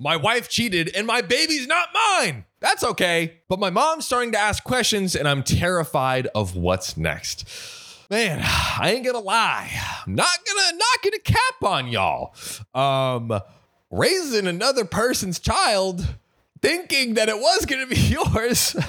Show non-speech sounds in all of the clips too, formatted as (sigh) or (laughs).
my wife cheated and my baby's not mine. That's okay. But my mom's starting to ask questions and I'm terrified of what's next. Man, I ain't gonna lie. I'm not gonna not gonna cap on y'all. Um raising another person's child thinking that it was gonna be (laughs) yours (laughs)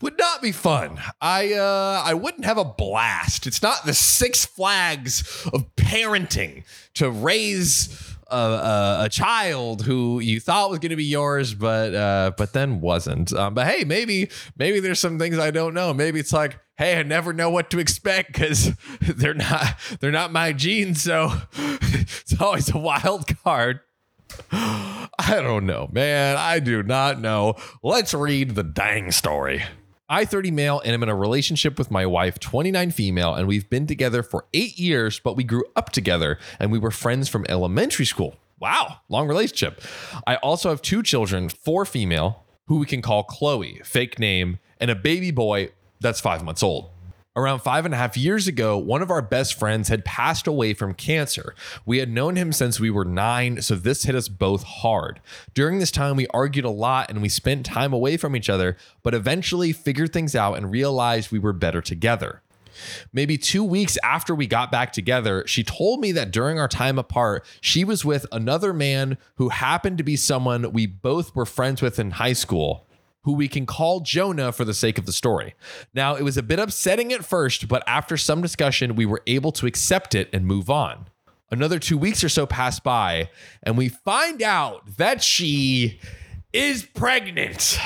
would not be fun. I uh, I wouldn't have a blast. It's not the Six Flags of parenting to raise a, a, a child who you thought was going to be yours, but uh, but then wasn't. Um, but hey, maybe maybe there's some things I don't know. Maybe it's like, hey, I never know what to expect because (laughs) they're not they're not my genes. So (laughs) it's always a wild card. (gasps) I don't know, man. I do not know. Let's read the dang story. I 30 male and I'm in a relationship with my wife, 29 female, and we've been together for eight years, but we grew up together and we were friends from elementary school. Wow, long relationship. I also have two children, four female, who we can call Chloe, fake name, and a baby boy that's five months old. Around five and a half years ago, one of our best friends had passed away from cancer. We had known him since we were nine, so this hit us both hard. During this time, we argued a lot and we spent time away from each other, but eventually figured things out and realized we were better together. Maybe two weeks after we got back together, she told me that during our time apart, she was with another man who happened to be someone we both were friends with in high school who we can call Jonah for the sake of the story. Now, it was a bit upsetting at first, but after some discussion, we were able to accept it and move on. Another two weeks or so pass by, and we find out that she is pregnant.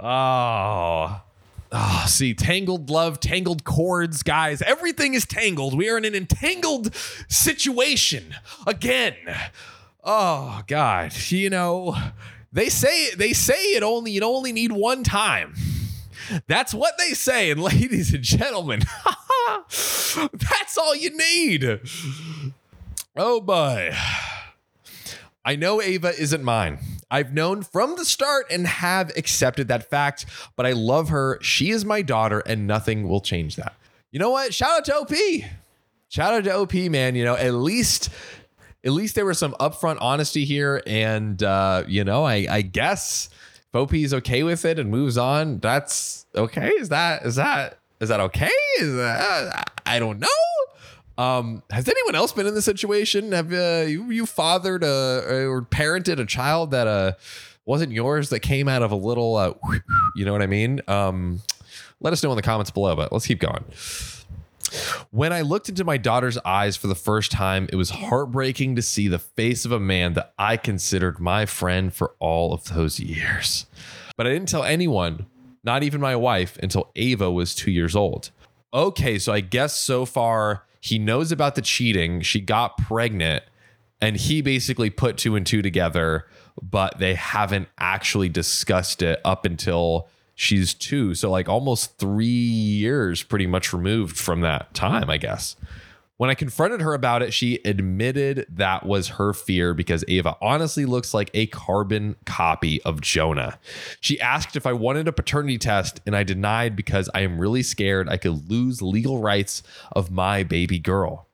Oh. Oh, see, tangled love, tangled cords, guys. Everything is tangled. We are in an entangled situation again. Oh, God. You know, they say they say it only you only need one time. That's what they say. And (laughs) ladies and gentlemen, (laughs) that's all you need. Oh boy. I know Ava isn't mine. I've known from the start and have accepted that fact, but I love her. She is my daughter, and nothing will change that. You know what? Shout out to OP. Shout out to OP, man. You know, at least at least there was some upfront honesty here. And, uh, you know, I, I guess if OP is okay with it and moves on, that's okay. Is that, is that, is that okay? Is that, I don't know. Um, has anyone else been in this situation? Have uh, you, you fathered a, or parented a child that uh, wasn't yours that came out of a little, uh, you know what I mean? Um, let us know in the comments below, but let's keep going. When I looked into my daughter's eyes for the first time, it was heartbreaking to see the face of a man that I considered my friend for all of those years. But I didn't tell anyone, not even my wife, until Ava was two years old. Okay, so I guess so far he knows about the cheating. She got pregnant, and he basically put two and two together, but they haven't actually discussed it up until she's two. So, like, almost three years pretty much removed from that time, I guess. When I confronted her about it, she admitted that was her fear because Ava honestly looks like a carbon copy of Jonah. She asked if I wanted a paternity test, and I denied because I am really scared I could lose legal rights of my baby girl.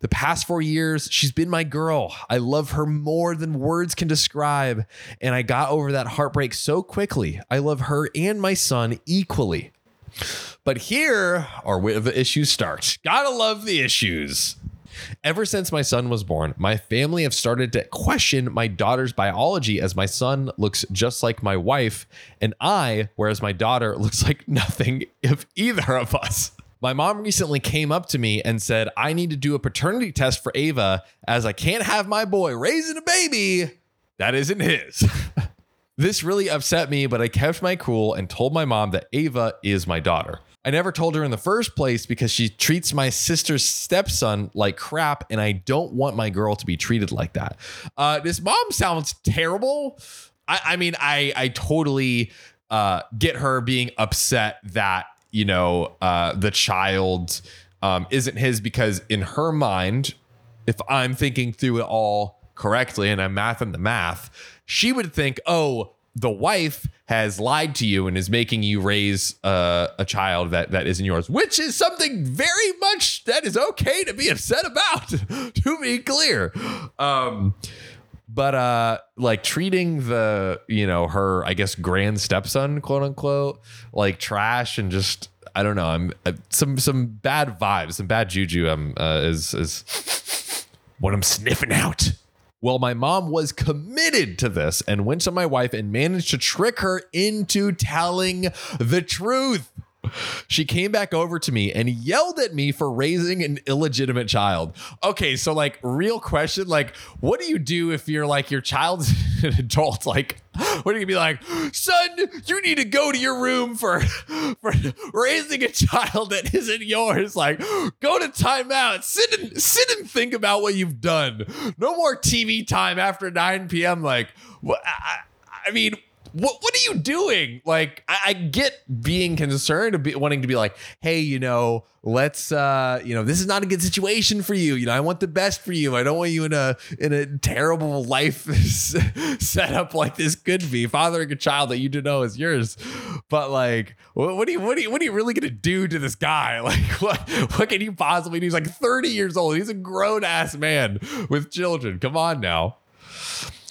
The past four years, she's been my girl. I love her more than words can describe. And I got over that heartbreak so quickly. I love her and my son equally. But here are where the issues start. Gotta love the issues. Ever since my son was born, my family have started to question my daughter's biology as my son looks just like my wife, and I, whereas my daughter (laughs) looks like nothing if either of us. My mom recently came up to me and said, I need to do a paternity test for Ava as I can't have my boy raising a baby that isn't his. (laughs) this really upset me, but I kept my cool and told my mom that Ava is my daughter. I never told her in the first place because she treats my sister's stepson like crap, and I don't want my girl to be treated like that. Uh, this mom sounds terrible. I, I mean, I I totally uh, get her being upset that you know, uh, the child um, isn't his because in her mind, if I'm thinking through it all correctly and I'm mathing the math, she would think, oh, the wife has lied to you and is making you raise uh, a child that that isn't yours, which is something very much that is okay to be upset about. (laughs) to be clear, um, but uh, like treating the you know her I guess grand stepson quote unquote like trash and just I don't know I'm uh, some some bad vibes some bad juju um uh, is is what I'm sniffing out. Well, my mom was committed to this and went to my wife and managed to trick her into telling the truth. She came back over to me and yelled at me for raising an illegitimate child. Okay, so like real question, like what do you do if you're like your child's (laughs) an adult? Like what are you gonna be like, son? You need to go to your room for (laughs) for raising a child that isn't yours. Like, go to timeout. Sit and sit and think about what you've done. No more TV time after 9 p.m. Like, I, I mean, what what are you doing? Like, I, I get being concerned, be, wanting to be like, hey, you know, let's, uh, you know, this is not a good situation for you. You know, I want the best for you. I don't want you in a in a terrible life (laughs) setup like this could be, fathering a child that you do know is yours. But like, what, what are you what are you what are you really gonna do to this guy? (laughs) Like, what what can you possibly do? He's like 30 years old. He's a grown ass man with children. Come on now.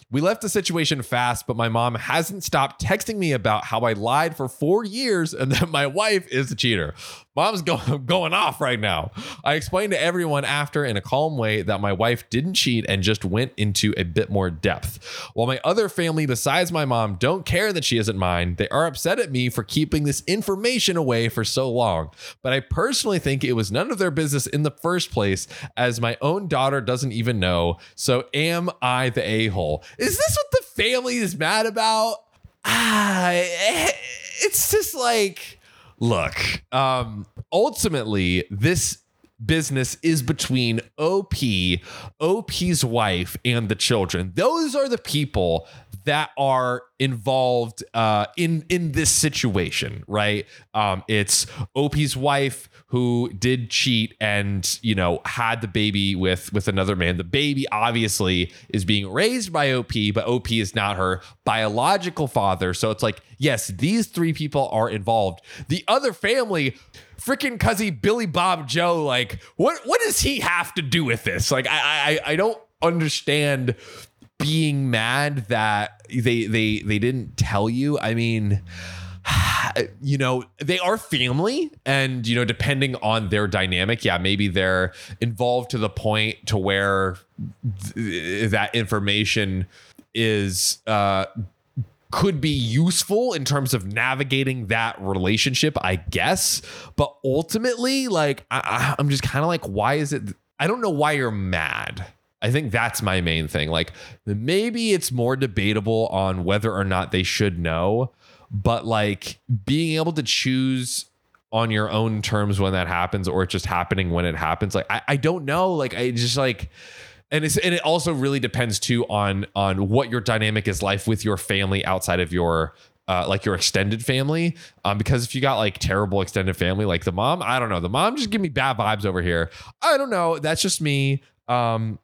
We left the situation fast, but my mom hasn't stopped texting me about how I lied for four years and (laughs) that my wife is a cheater. Mom's going (laughs) going off right now. I explained to everyone after in a calm way that my wife didn't cheat and just went into a bit more depth. While my other family besides my mom don't care that she isn't mine, they are upset at me for keeping this information away for so long. But I personally think it was none of their business in the first place as my own daughter doesn't even know. So am I the a-hole? Is this what the family is mad about? Ah, it's just like Look, um, ultimately, this business is between OP, OP's wife, and the children. Those are the people that are involved uh, in in this situation, right? Um, it's OP's wife who did cheat and you know had the baby with with another man. The baby obviously is being raised by OP, but OP is not her biological father. So it's like, yes, these three people are involved. The other family freaking cuzzy Billy Bob Joe, like, what what does he have to do with this? Like, I I, I don't understand being mad that they they they didn't tell you. I mean, (sighs) you know, they are family and you know, depending on their dynamic, yeah, maybe they're involved to the point to where th- that information is uh could be useful in terms of navigating that relationship, I guess. But ultimately, like, I, am just kind of like, why is it? I don't know why you're mad. I think that's my main thing. Like maybe it's more debatable on whether or not they should know, but like being able to choose on your own terms when that happens or it's just happening when it happens. Like I, I don't know. Like I just like and it's and it also really depends too on on what your dynamic is life with your family outside of your uh, like your extended family. Um, because if you got like terrible extended family, like the mom, I don't know. The mom just give me bad vibes over here. I don't know. That's just me. Um,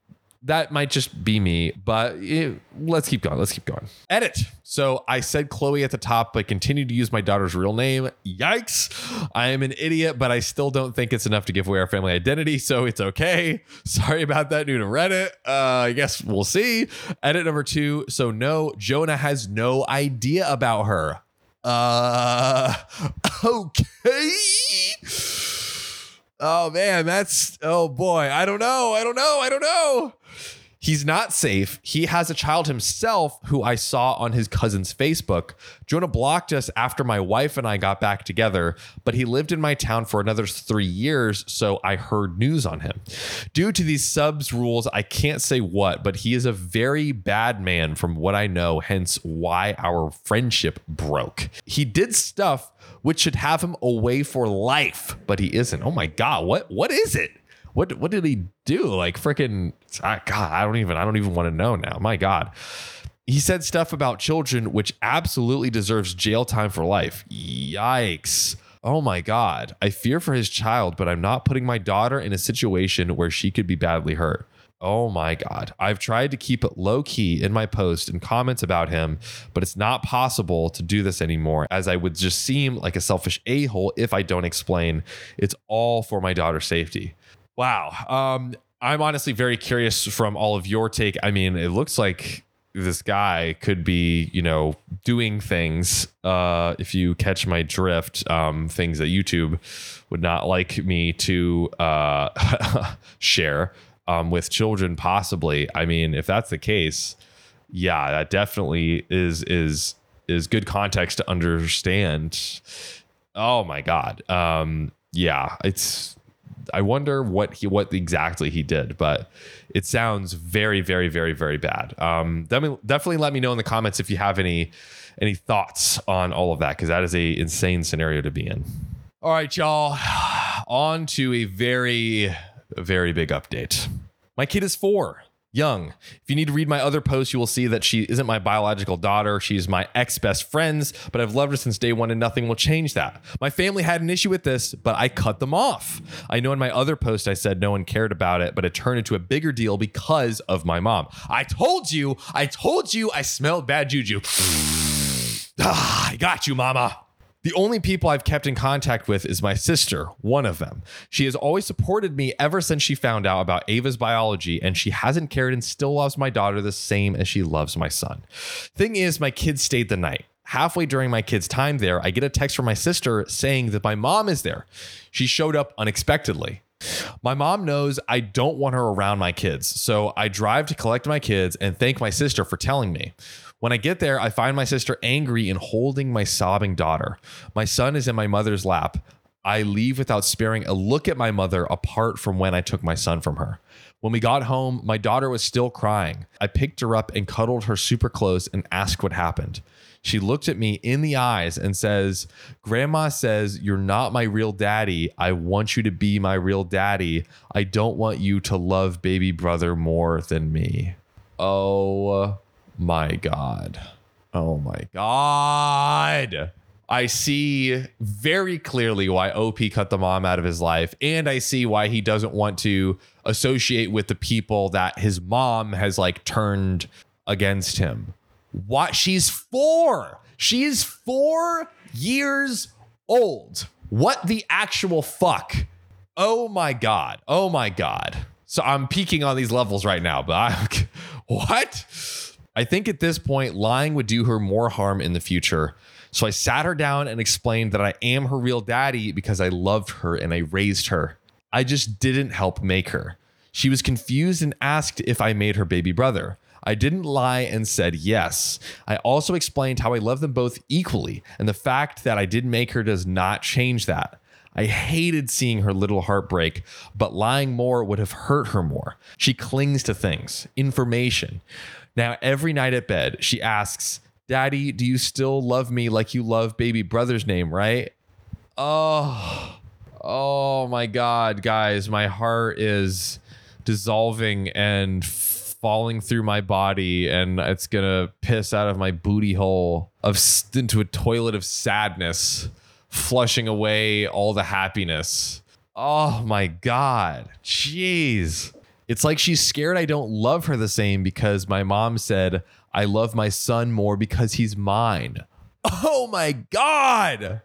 that might just be me, but it, let's keep going. Let's keep going. Edit. So I said Chloe at the top, but continue to use my daughter's real name. Yikes. I am an idiot, but I still don't think it's enough to give away our family identity, so it's okay. (laughs) Sorry about that, new to Reddit. Uh, I guess we'll see. Edit number two. So no, Jonah has no idea about her. Uh, (laughs) okay. Oh man, that's oh boy. I don't know. I don't know. I don't know. He's not safe. He has a child himself who I saw on his cousin's Facebook. Jonah blocked us after my wife and I got back together, but he lived in my town for another three years, so I heard news on him. Due to these subs rules, I can't say what, but he is a very bad man from what I know, hence why our friendship broke. He did stuff which should have him away for life, but he isn't. Oh my God, what what is it? What what did he do? Like freaking God, I don't even I don't even want to know now. My God. He said stuff about children which absolutely deserves jail time for life. Yikes. Oh my God. I fear for his child, but I'm not putting my daughter in a situation where she could be badly hurt. Oh my God. I've tried to keep it low key in my post and comments about him, but it's not possible to do this anymore as I would just seem like a selfish a hole if I don't explain. It's all for my daughter's safety. Wow. Um, I'm honestly very curious from all of your take. I mean, it looks like this guy could be, you know, doing things, uh, if you catch my drift, um, things that YouTube would not like me to uh, (laughs) share um, with children, possibly. I mean, if that's the case, yeah, that definitely is is is good context to understand. Oh my god, um, yeah, it's. I wonder what he what exactly he did, but it sounds very, very, very, very bad. Um, definitely, let me know in the comments if you have any any thoughts on all of that because that is a insane scenario to be in. All right, y'all, (sighs) on to a very, very big update. My kid is four young. If you need to read my other posts, you will see that she isn't my biological daughter. She's my ex best friend's, but I've loved her since day one and nothing will change that. My family had an issue with this, but I cut them off. I know in my other post I said no one cared about it, but it turned into a bigger deal because of my mom. I told you, I told you I smelled bad juju. (sighs) ah, I got you, mama. The only people I've kept in contact with is my sister, one of them. She has always supported me ever since she found out about Ava's biology, and she hasn't cared and still loves my daughter the same as she loves my son. Thing is, my kids stayed the night. Halfway during my kids' time there, I get a text from my sister saying that my mom is there. She showed up unexpectedly. My mom knows I don't want her around my kids, so I drive to collect my kids and thank my sister for telling me. When I get there, I find my sister angry and holding my sobbing daughter. My son is in my mother's lap. I leave without sparing a look at my mother apart from when I took my son from her. When we got home, my daughter was still crying. I picked her up and cuddled her super close and asked what happened. She looked at me in the eyes and says, Grandma says, You're not my real daddy. I want you to be my real daddy. I don't want you to love baby brother more than me. Oh my God. Oh my God. I see very clearly why OP cut the mom out of his life. And I see why he doesn't want to associate with the people that his mom has like turned against him. What? She's four. She is four years old. What the actual fuck? Oh my God. Oh my God. So I'm peaking on these levels right now, but I'm (laughs) what? I think at this point, lying would do her more harm in the future. So I sat her down and explained that I am her real daddy because I loved her and I raised her. I just didn't help make her. She was confused and asked if I made her baby brother. I didn't lie and said yes. I also explained how I love them both equally, and the fact that I did make her does not change that. I hated seeing her little heart break, but lying more would have hurt her more. She clings to things, information. Now, every night at bed, she asks, Daddy, do you still love me like you love baby brother's name, right? Oh, oh my God, guys, my heart is dissolving and falling through my body, and it's gonna piss out of my booty hole of into a toilet of sadness, flushing away all the happiness. Oh my God, jeez. It's like she's scared I don't love her the same because my mom said I love my son more because he's mine. Oh my God.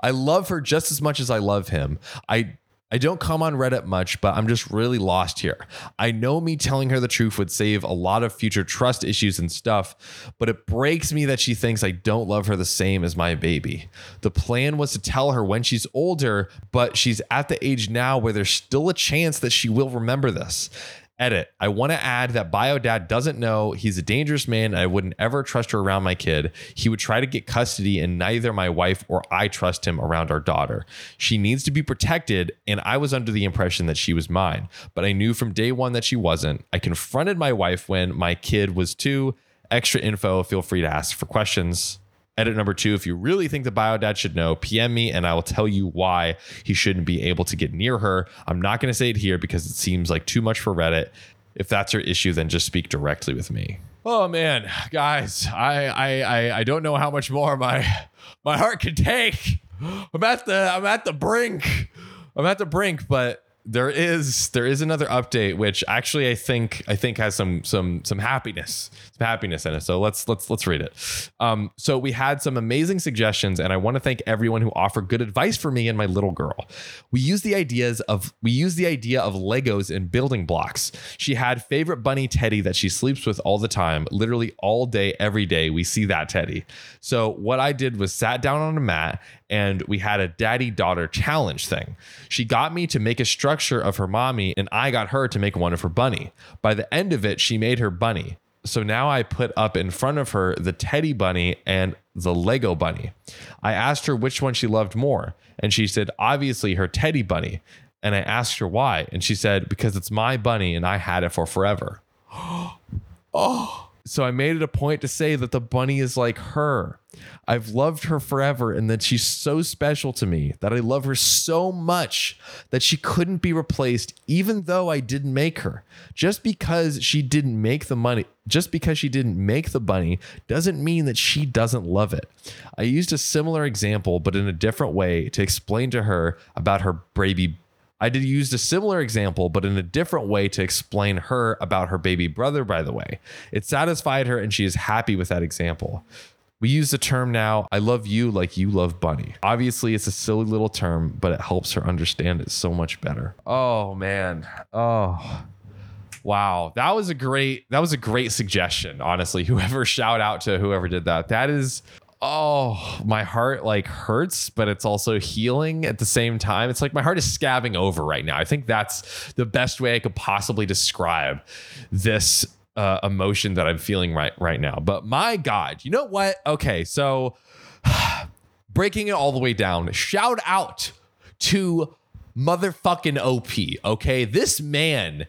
I love her just as much as I love him. I I don't come on Reddit much, but I'm just really lost here. I know me telling her the truth would save a lot of future trust issues and stuff, but it breaks me that she thinks I don't love her the same as my baby. The plan was to tell her when she's older, but she's at the age now where there's still a chance that she will remember this. Edit. I want to add that Bio Dad doesn't know he's a dangerous man I wouldn't ever trust her around my kid. He would try to get custody and neither my wife or I trust him around our daughter. She needs to be protected and I was under the impression that she was mine, but I knew from day one that she wasn't. I confronted my wife when my kid was two. Extra info, feel free to ask for questions. Edit number two, if you really think the bio dad should know, PM me and I will tell you why he shouldn't be able to get near her. I'm not going to say it here because it seems like too much for Reddit. If that's your issue, then just speak directly with me. Oh man, guys, I I I, I don't know how much more my my heart can take. I'm at the I'm at the brink. I'm at the brink, but there is there is another update, which actually I think I think has some some some happiness, some happiness in it. So let's let's let's read it. Um, so we had some amazing suggestions, and I want to thank everyone who offered good advice for me and my little girl. We use the ideas of we use the idea of Legos and building blocks. She had favorite bunny Teddy that she sleeps with all the time, literally all day, every day. We see that Teddy. So what I did was sat down on a mat and we had a daddy daughter challenge thing. She got me to make a structure of her mommy, and I got her to make one of her bunny. By the end of it, she made her bunny. So now I put up in front of her the teddy bunny and the Lego bunny. I asked her which one she loved more, and she said, obviously, her teddy bunny. And I asked her why, and she said, because it's my bunny and I had it for forever. (gasps) (gasps) oh. So I made it a point to say that the bunny is like her. I've loved her forever and that she's so special to me that I love her so much that she couldn't be replaced even though I didn't make her. Just because she didn't make the money, just because she didn't make the bunny doesn't mean that she doesn't love it. I used a similar example but in a different way to explain to her about her baby I did use a similar example, but in a different way to explain her about her baby brother, by the way. It satisfied her and she is happy with that example. We use the term now, I love you like you love Bunny. Obviously, it's a silly little term, but it helps her understand it so much better. Oh, man. Oh. Wow, that was a great that was a great suggestion. Honestly, (laughs) whoever shout out to whoever did that. That is oh my heart like hurts but it's also healing at the same time. It's like my heart is scabbing over right now. I think that's the best way i could possibly describe this uh, emotion that i'm feeling right right now. But my god you know what? Okay so (sighs) breaking it all the way down shout out to motherfucking op okay? This man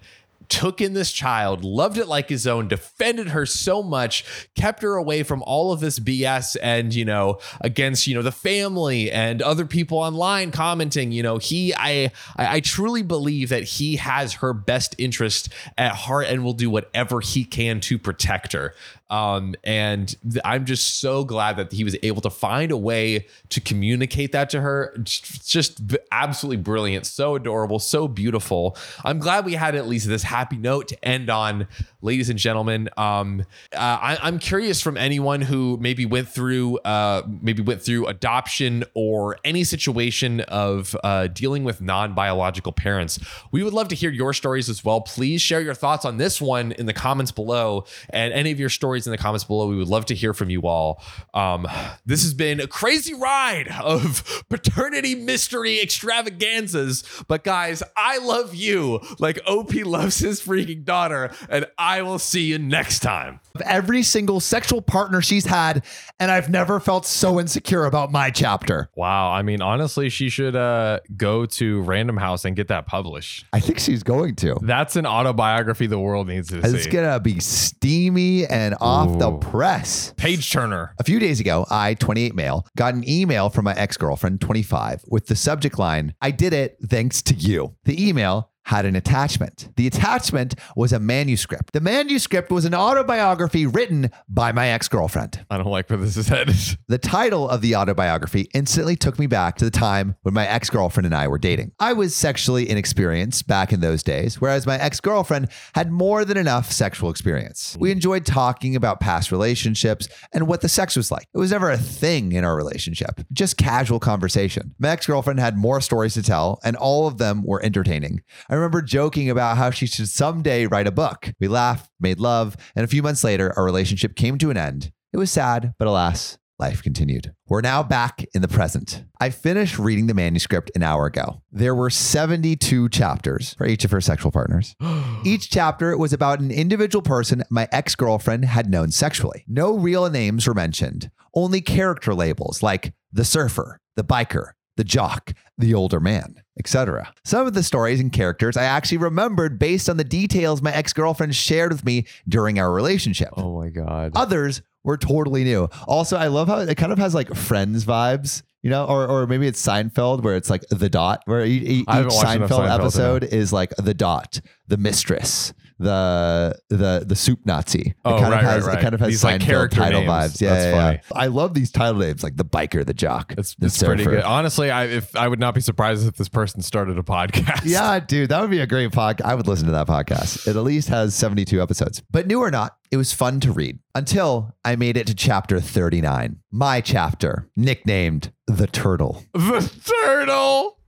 took in this child, loved it like his own, defended her so much, kept her away from all of this BS and, you know, against, you know, the family and other people online commenting, you know, he, I, I, truly believe that he has her best interest at heart and will do whatever he can to protect her. Um, and th- I'm just so glad that he was able to find a way to communicate that to her. Just, just absolutely brilliant, so adorable, so beautiful. I'm glad we had at least this happy note to end on, ladies and gentlemen. Um, uh, I, am curious from anyone who maybe went through, uh, maybe went through adoption or any situation of uh, dealing with non-biological parents. We would love to hear your stories as well. Please share your thoughts on this one in the comments below, and any of your stories in the comments below. We would love to hear from you all. Um, this has been a crazy ride of (laughs) paternity mystery extravaganzas. But guys, I love you like OP loves his freaking daughter, and I will see you next time. Of every single sexual partner she's had, and I've never felt so insecure about my chapter. Wow. I mean, honestly, she should uh, go to Random House and get that published. I think she's going to. That's an autobiography the world needs to it's see. It's gonna be steamy and off Ooh. the press. Page turner. A few days ago, I, 28 male, got an email from my ex girlfriend, 25, with the subject line, I did it thanks to you. The email had an attachment. The attachment was a manuscript. The manuscript was an autobiography written by my ex girlfriend. I don't like where this is headed. The title of the autobiography instantly took me back to the time when my ex girlfriend and I were dating. I was sexually inexperienced back in those days, whereas my ex girlfriend had more than enough sexual experience. We hmm. enjoyed talking about past relationships and what the sex was like. It was never a thing in our relationship, just casual conversation. My ex girlfriend had more stories to tell, and all of them were entertaining. I remember joking about how she should someday write a book. We laughed, made love, and a few months later, our relationship came to an end. It was sad, but alas, life continued. We're now back in the present. I finished reading the manuscript an hour ago. There were 72 chapters for each of her sexual partners. (gasps) each chapter was about an individual person my ex girlfriend had known sexually. No real names were mentioned, only character labels like the surfer, the biker, the jock, the older man, etc. Some of the stories and characters I actually remembered based on the details my ex-girlfriend shared with me during our relationship. Oh my god. Others were totally new. Also, I love how it kind of has like friends vibes you know, or or maybe it's Seinfeld where it's like the dot, where each, each Seinfeld, Seinfeld, episode is like the dot, the mistress, the the the soup Nazi. It Oh, kind right, of has right, right. it kind of has These, like, character title names. vibes. Yeah, That's yeah, yeah. I love these title names like the biker, the jock. It's, the it's pretty good. Honestly, I if I would not be surprised if this person started a podcast. Yeah, (laughs) dude, that would be a great podcast. I would listen to that podcast. It at least has 72 episodes. But new or not, it was fun to read until I made it to chapter 39. My chapter, nicknamed The Turtle. the turtle,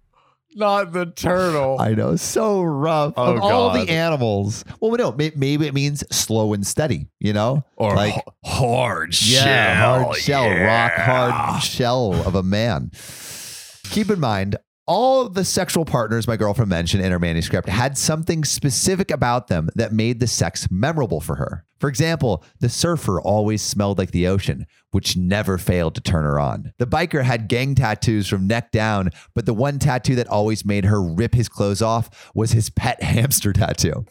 not the turtle. I know, so rough. Oh, of all the animals. Well, no, may- maybe it means slow and steady, you know? or like, h- hard yeah, shell. hard shell, rock hard shell of a man. Keep in mind, all the sexual partners my girlfriend mentioned in her manuscript had something specific about them that made the sex memorable for her. For example, the surfer always smelled like the ocean, which never failed to turn her on. The biker had gang tattoos from neck down, but the one tattoo that always made her rip his clothes off was his pet (laughs) hamster tattoo.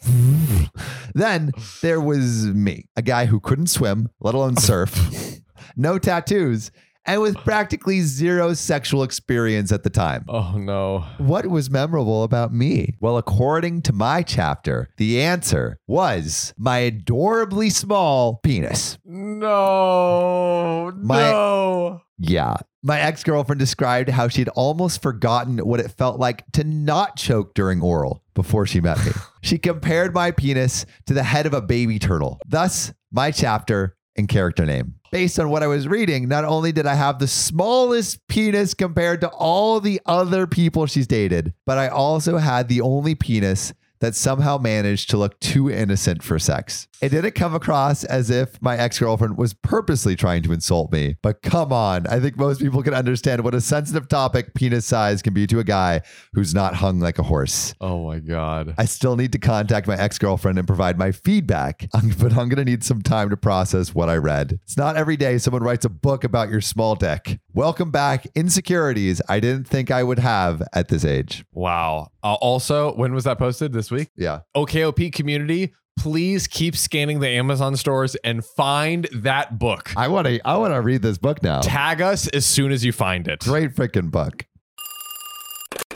then there was me, a guy who couldn't swim, let alone surf, (laughs) no tattoos, and with practically zero sexual experience at the time. Oh no. What was memorable about me? Well, according to my chapter, the answer was my adorably small penis. No. My- no. Yeah. My ex girlfriend described how she'd almost forgotten what it felt like to not choke during oral before she met me. (laughs) she compared my penis to the head of a baby turtle. Thus, my chapter and character name. Based on what I was reading, not only did I have the smallest penis compared to all the other people she's dated, but I also had the only penis that somehow managed to look too innocent for sex. It didn't come across as if my ex girlfriend was purposely trying to insult me, but come on. I think most people can understand what a sensitive topic penis size can be to a guy who's not hung like a horse. Oh my god. I still need to contact my ex girlfriend and provide my feedback, (laughs) but I'm going to need some time to process what I read. It's not every day someone writes a book about your small dick. Welcome back, insecurities I didn't think I would have at this age. Wow. Uh, also, when was that posted this week? Yeah. OKOP community, please keep scanning the Amazon stores and find that book. I want to I want to read this book now. Tag us as soon as you find it. Great freaking book.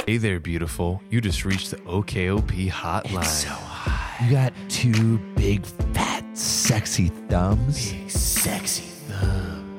Hey there, beautiful. You just reached the OKOP hotline. You got two big fat sexy thumbs. sexy thumbs.